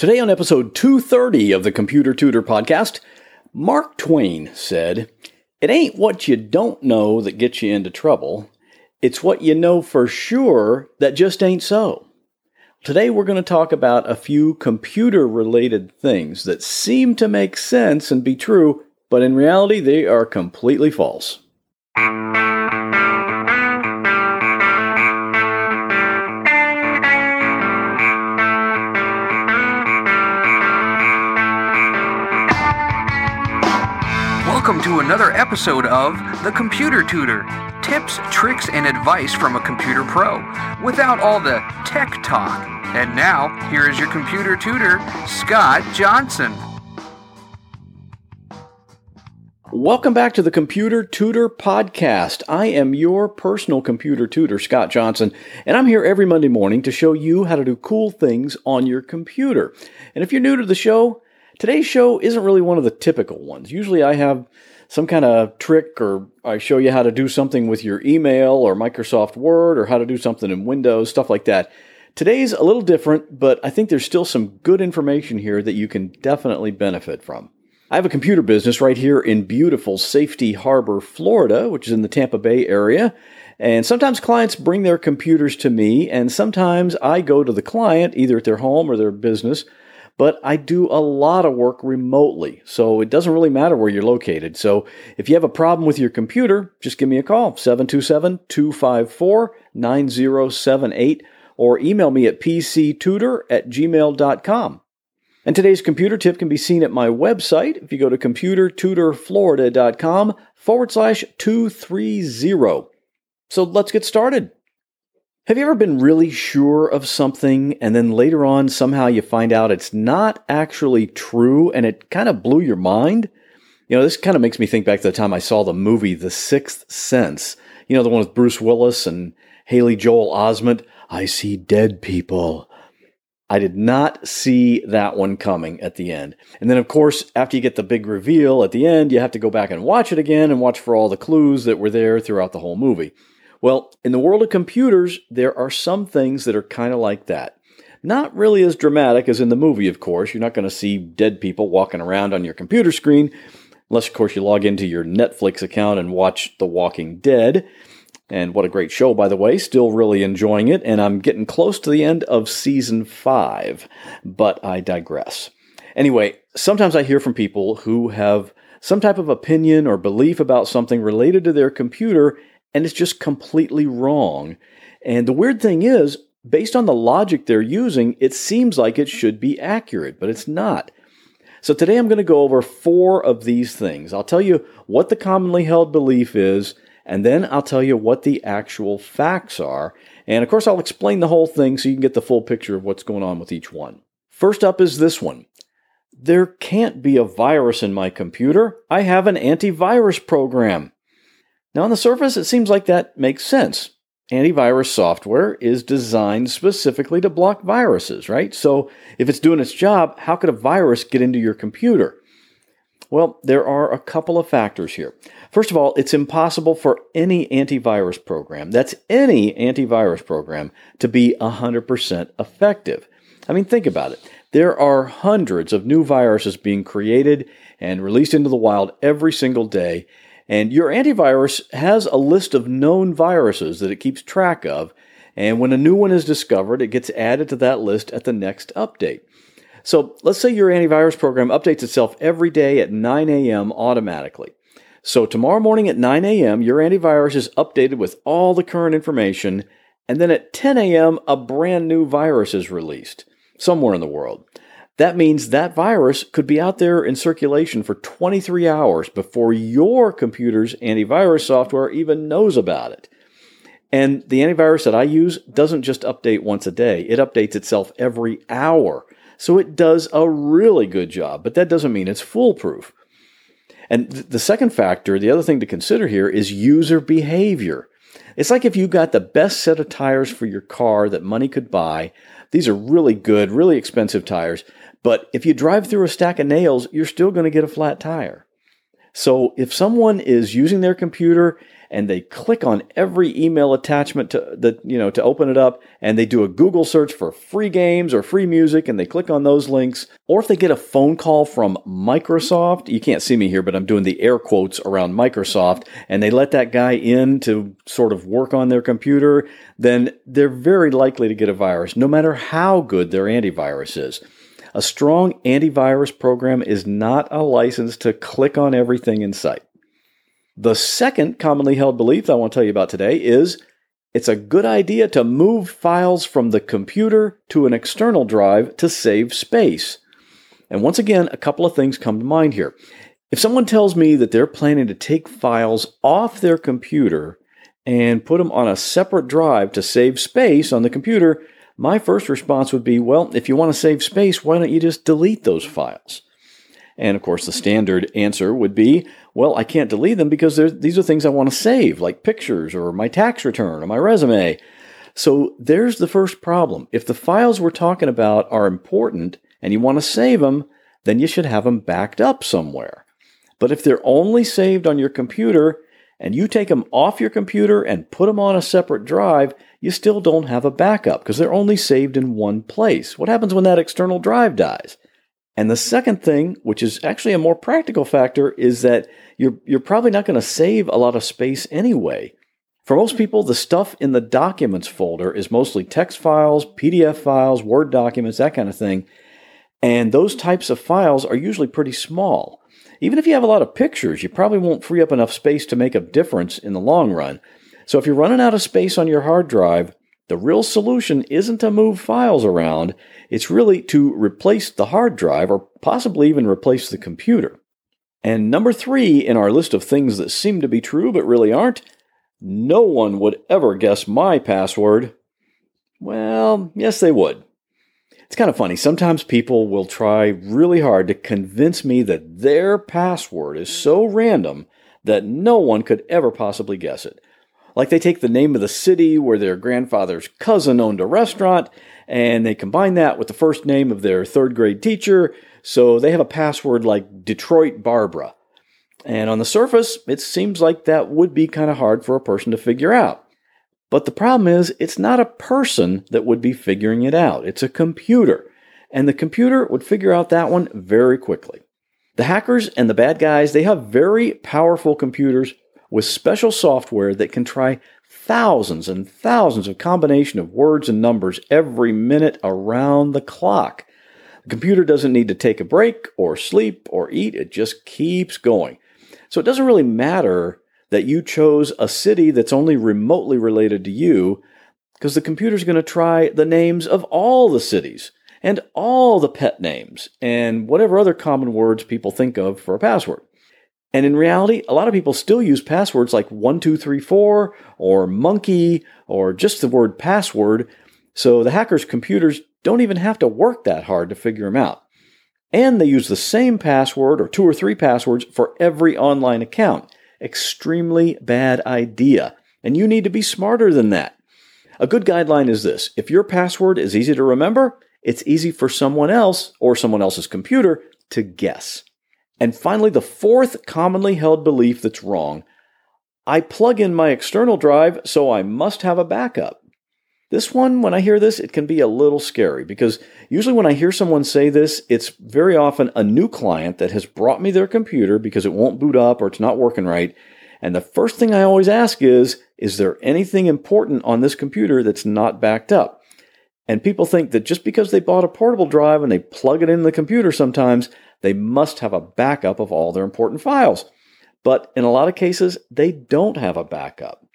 Today, on episode 230 of the Computer Tutor podcast, Mark Twain said, It ain't what you don't know that gets you into trouble, it's what you know for sure that just ain't so. Today, we're going to talk about a few computer related things that seem to make sense and be true, but in reality, they are completely false. Welcome to another episode of The Computer Tutor tips, tricks, and advice from a computer pro without all the tech talk. And now, here is your computer tutor, Scott Johnson. Welcome back to the Computer Tutor Podcast. I am your personal computer tutor, Scott Johnson, and I'm here every Monday morning to show you how to do cool things on your computer. And if you're new to the show, Today's show isn't really one of the typical ones. Usually I have some kind of trick or I show you how to do something with your email or Microsoft Word or how to do something in Windows, stuff like that. Today's a little different, but I think there's still some good information here that you can definitely benefit from. I have a computer business right here in beautiful Safety Harbor, Florida, which is in the Tampa Bay area. And sometimes clients bring their computers to me, and sometimes I go to the client, either at their home or their business, but I do a lot of work remotely, so it doesn't really matter where you're located. So if you have a problem with your computer, just give me a call, 727 254 9078, or email me at pctutor at gmail.com. And today's computer tip can be seen at my website if you go to computertutorflorida.com forward slash 230. So let's get started. Have you ever been really sure of something and then later on somehow you find out it's not actually true and it kind of blew your mind? You know, this kind of makes me think back to the time I saw the movie The Sixth Sense. You know, the one with Bruce Willis and Haley Joel Osment. I see dead people. I did not see that one coming at the end. And then, of course, after you get the big reveal at the end, you have to go back and watch it again and watch for all the clues that were there throughout the whole movie. Well, in the world of computers, there are some things that are kind of like that. Not really as dramatic as in the movie, of course. You're not going to see dead people walking around on your computer screen, unless, of course, you log into your Netflix account and watch The Walking Dead. And what a great show, by the way. Still really enjoying it, and I'm getting close to the end of season five, but I digress. Anyway, sometimes I hear from people who have some type of opinion or belief about something related to their computer, and it's just completely wrong. And the weird thing is, based on the logic they're using, it seems like it should be accurate, but it's not. So today I'm going to go over four of these things. I'll tell you what the commonly held belief is, and then I'll tell you what the actual facts are. And of course, I'll explain the whole thing so you can get the full picture of what's going on with each one. First up is this one. There can't be a virus in my computer. I have an antivirus program. Now, on the surface, it seems like that makes sense. Antivirus software is designed specifically to block viruses, right? So, if it's doing its job, how could a virus get into your computer? Well, there are a couple of factors here. First of all, it's impossible for any antivirus program, that's any antivirus program, to be 100% effective. I mean, think about it. There are hundreds of new viruses being created and released into the wild every single day, and your antivirus has a list of known viruses that it keeps track of. And when a new one is discovered, it gets added to that list at the next update. So let's say your antivirus program updates itself every day at 9 a.m. automatically. So tomorrow morning at 9 a.m., your antivirus is updated with all the current information, and then at 10 a.m., a brand new virus is released somewhere in the world. That means that virus could be out there in circulation for 23 hours before your computer's antivirus software even knows about it. And the antivirus that I use doesn't just update once a day, it updates itself every hour. So it does a really good job, but that doesn't mean it's foolproof. And the second factor, the other thing to consider here is user behavior. It's like if you got the best set of tires for your car that money could buy. These are really good, really expensive tires, but if you drive through a stack of nails, you're still going to get a flat tire. So if someone is using their computer and they click on every email attachment to you know to open it up and they do a Google search for free games or free music and they click on those links or if they get a phone call from Microsoft you can't see me here but I'm doing the air quotes around Microsoft and they let that guy in to sort of work on their computer then they're very likely to get a virus no matter how good their antivirus is a strong antivirus program is not a license to click on everything in sight. The second commonly held belief I want to tell you about today is it's a good idea to move files from the computer to an external drive to save space. And once again, a couple of things come to mind here. If someone tells me that they're planning to take files off their computer and put them on a separate drive to save space on the computer, my first response would be well, if you want to save space, why don't you just delete those files? And of course, the standard answer would be, well, I can't delete them because these are things I want to save, like pictures or my tax return or my resume. So there's the first problem. If the files we're talking about are important and you want to save them, then you should have them backed up somewhere. But if they're only saved on your computer and you take them off your computer and put them on a separate drive, you still don't have a backup because they're only saved in one place. What happens when that external drive dies? And the second thing, which is actually a more practical factor, is that you're, you're probably not going to save a lot of space anyway. For most people, the stuff in the documents folder is mostly text files, PDF files, Word documents, that kind of thing. And those types of files are usually pretty small. Even if you have a lot of pictures, you probably won't free up enough space to make a difference in the long run. So if you're running out of space on your hard drive, the real solution isn't to move files around, it's really to replace the hard drive or possibly even replace the computer. And number three in our list of things that seem to be true but really aren't, no one would ever guess my password. Well, yes, they would. It's kind of funny. Sometimes people will try really hard to convince me that their password is so random that no one could ever possibly guess it. Like they take the name of the city where their grandfather's cousin owned a restaurant and they combine that with the first name of their third grade teacher. So they have a password like Detroit Barbara. And on the surface, it seems like that would be kind of hard for a person to figure out. But the problem is, it's not a person that would be figuring it out, it's a computer. And the computer would figure out that one very quickly. The hackers and the bad guys, they have very powerful computers with special software that can try thousands and thousands of combination of words and numbers every minute around the clock. The computer doesn't need to take a break or sleep or eat, it just keeps going. So it doesn't really matter that you chose a city that's only remotely related to you because the computer's going to try the names of all the cities and all the pet names and whatever other common words people think of for a password. And in reality, a lot of people still use passwords like 1234 or monkey or just the word password. So the hackers' computers don't even have to work that hard to figure them out. And they use the same password or two or three passwords for every online account. Extremely bad idea. And you need to be smarter than that. A good guideline is this if your password is easy to remember, it's easy for someone else or someone else's computer to guess. And finally, the fourth commonly held belief that's wrong I plug in my external drive, so I must have a backup. This one, when I hear this, it can be a little scary because usually when I hear someone say this, it's very often a new client that has brought me their computer because it won't boot up or it's not working right. And the first thing I always ask is, is there anything important on this computer that's not backed up? And people think that just because they bought a portable drive and they plug it in the computer sometimes, they must have a backup of all their important files. But in a lot of cases, they don't have a backup.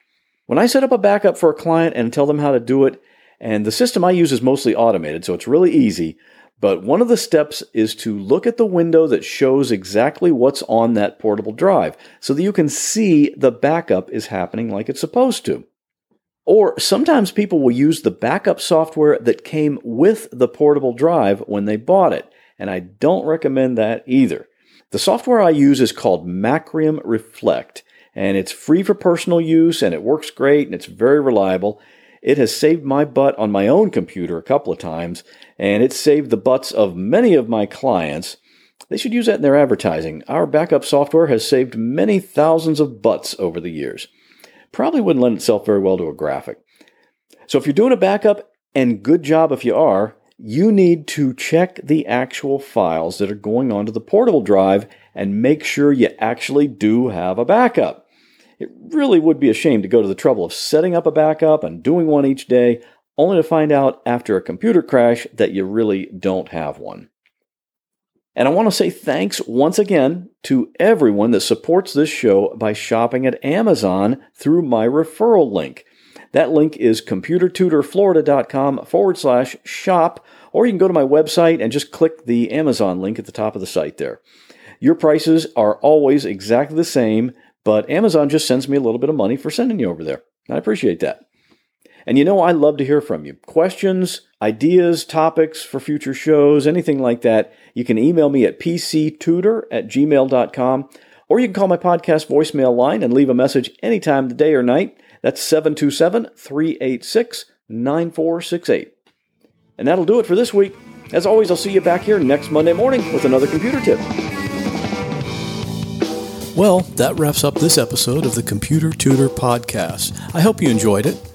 When I set up a backup for a client and tell them how to do it, and the system I use is mostly automated, so it's really easy. But one of the steps is to look at the window that shows exactly what's on that portable drive so that you can see the backup is happening like it's supposed to. Or sometimes people will use the backup software that came with the portable drive when they bought it and I don't recommend that either. The software I use is called Macrium Reflect, and it's free for personal use and it works great and it's very reliable. It has saved my butt on my own computer a couple of times, and it's saved the butts of many of my clients. They should use that in their advertising. Our backup software has saved many thousands of butts over the years. Probably wouldn't lend itself very well to a graphic. So if you're doing a backup, and good job if you are, you need to check the actual files that are going onto the portable drive and make sure you actually do have a backup. It really would be a shame to go to the trouble of setting up a backup and doing one each day, only to find out after a computer crash that you really don't have one. And I want to say thanks once again to everyone that supports this show by shopping at Amazon through my referral link. That link is computertutorflorida.com forward slash shop, or you can go to my website and just click the Amazon link at the top of the site there. Your prices are always exactly the same, but Amazon just sends me a little bit of money for sending you over there. I appreciate that. And you know, I love to hear from you. Questions, ideas, topics for future shows, anything like that, you can email me at pctutor at gmail.com, or you can call my podcast voicemail line and leave a message anytime the day or night. That's 727 386 9468. And that'll do it for this week. As always, I'll see you back here next Monday morning with another computer tip. Well, that wraps up this episode of the Computer Tutor Podcast. I hope you enjoyed it.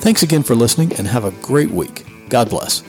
Thanks again for listening and have a great week. God bless.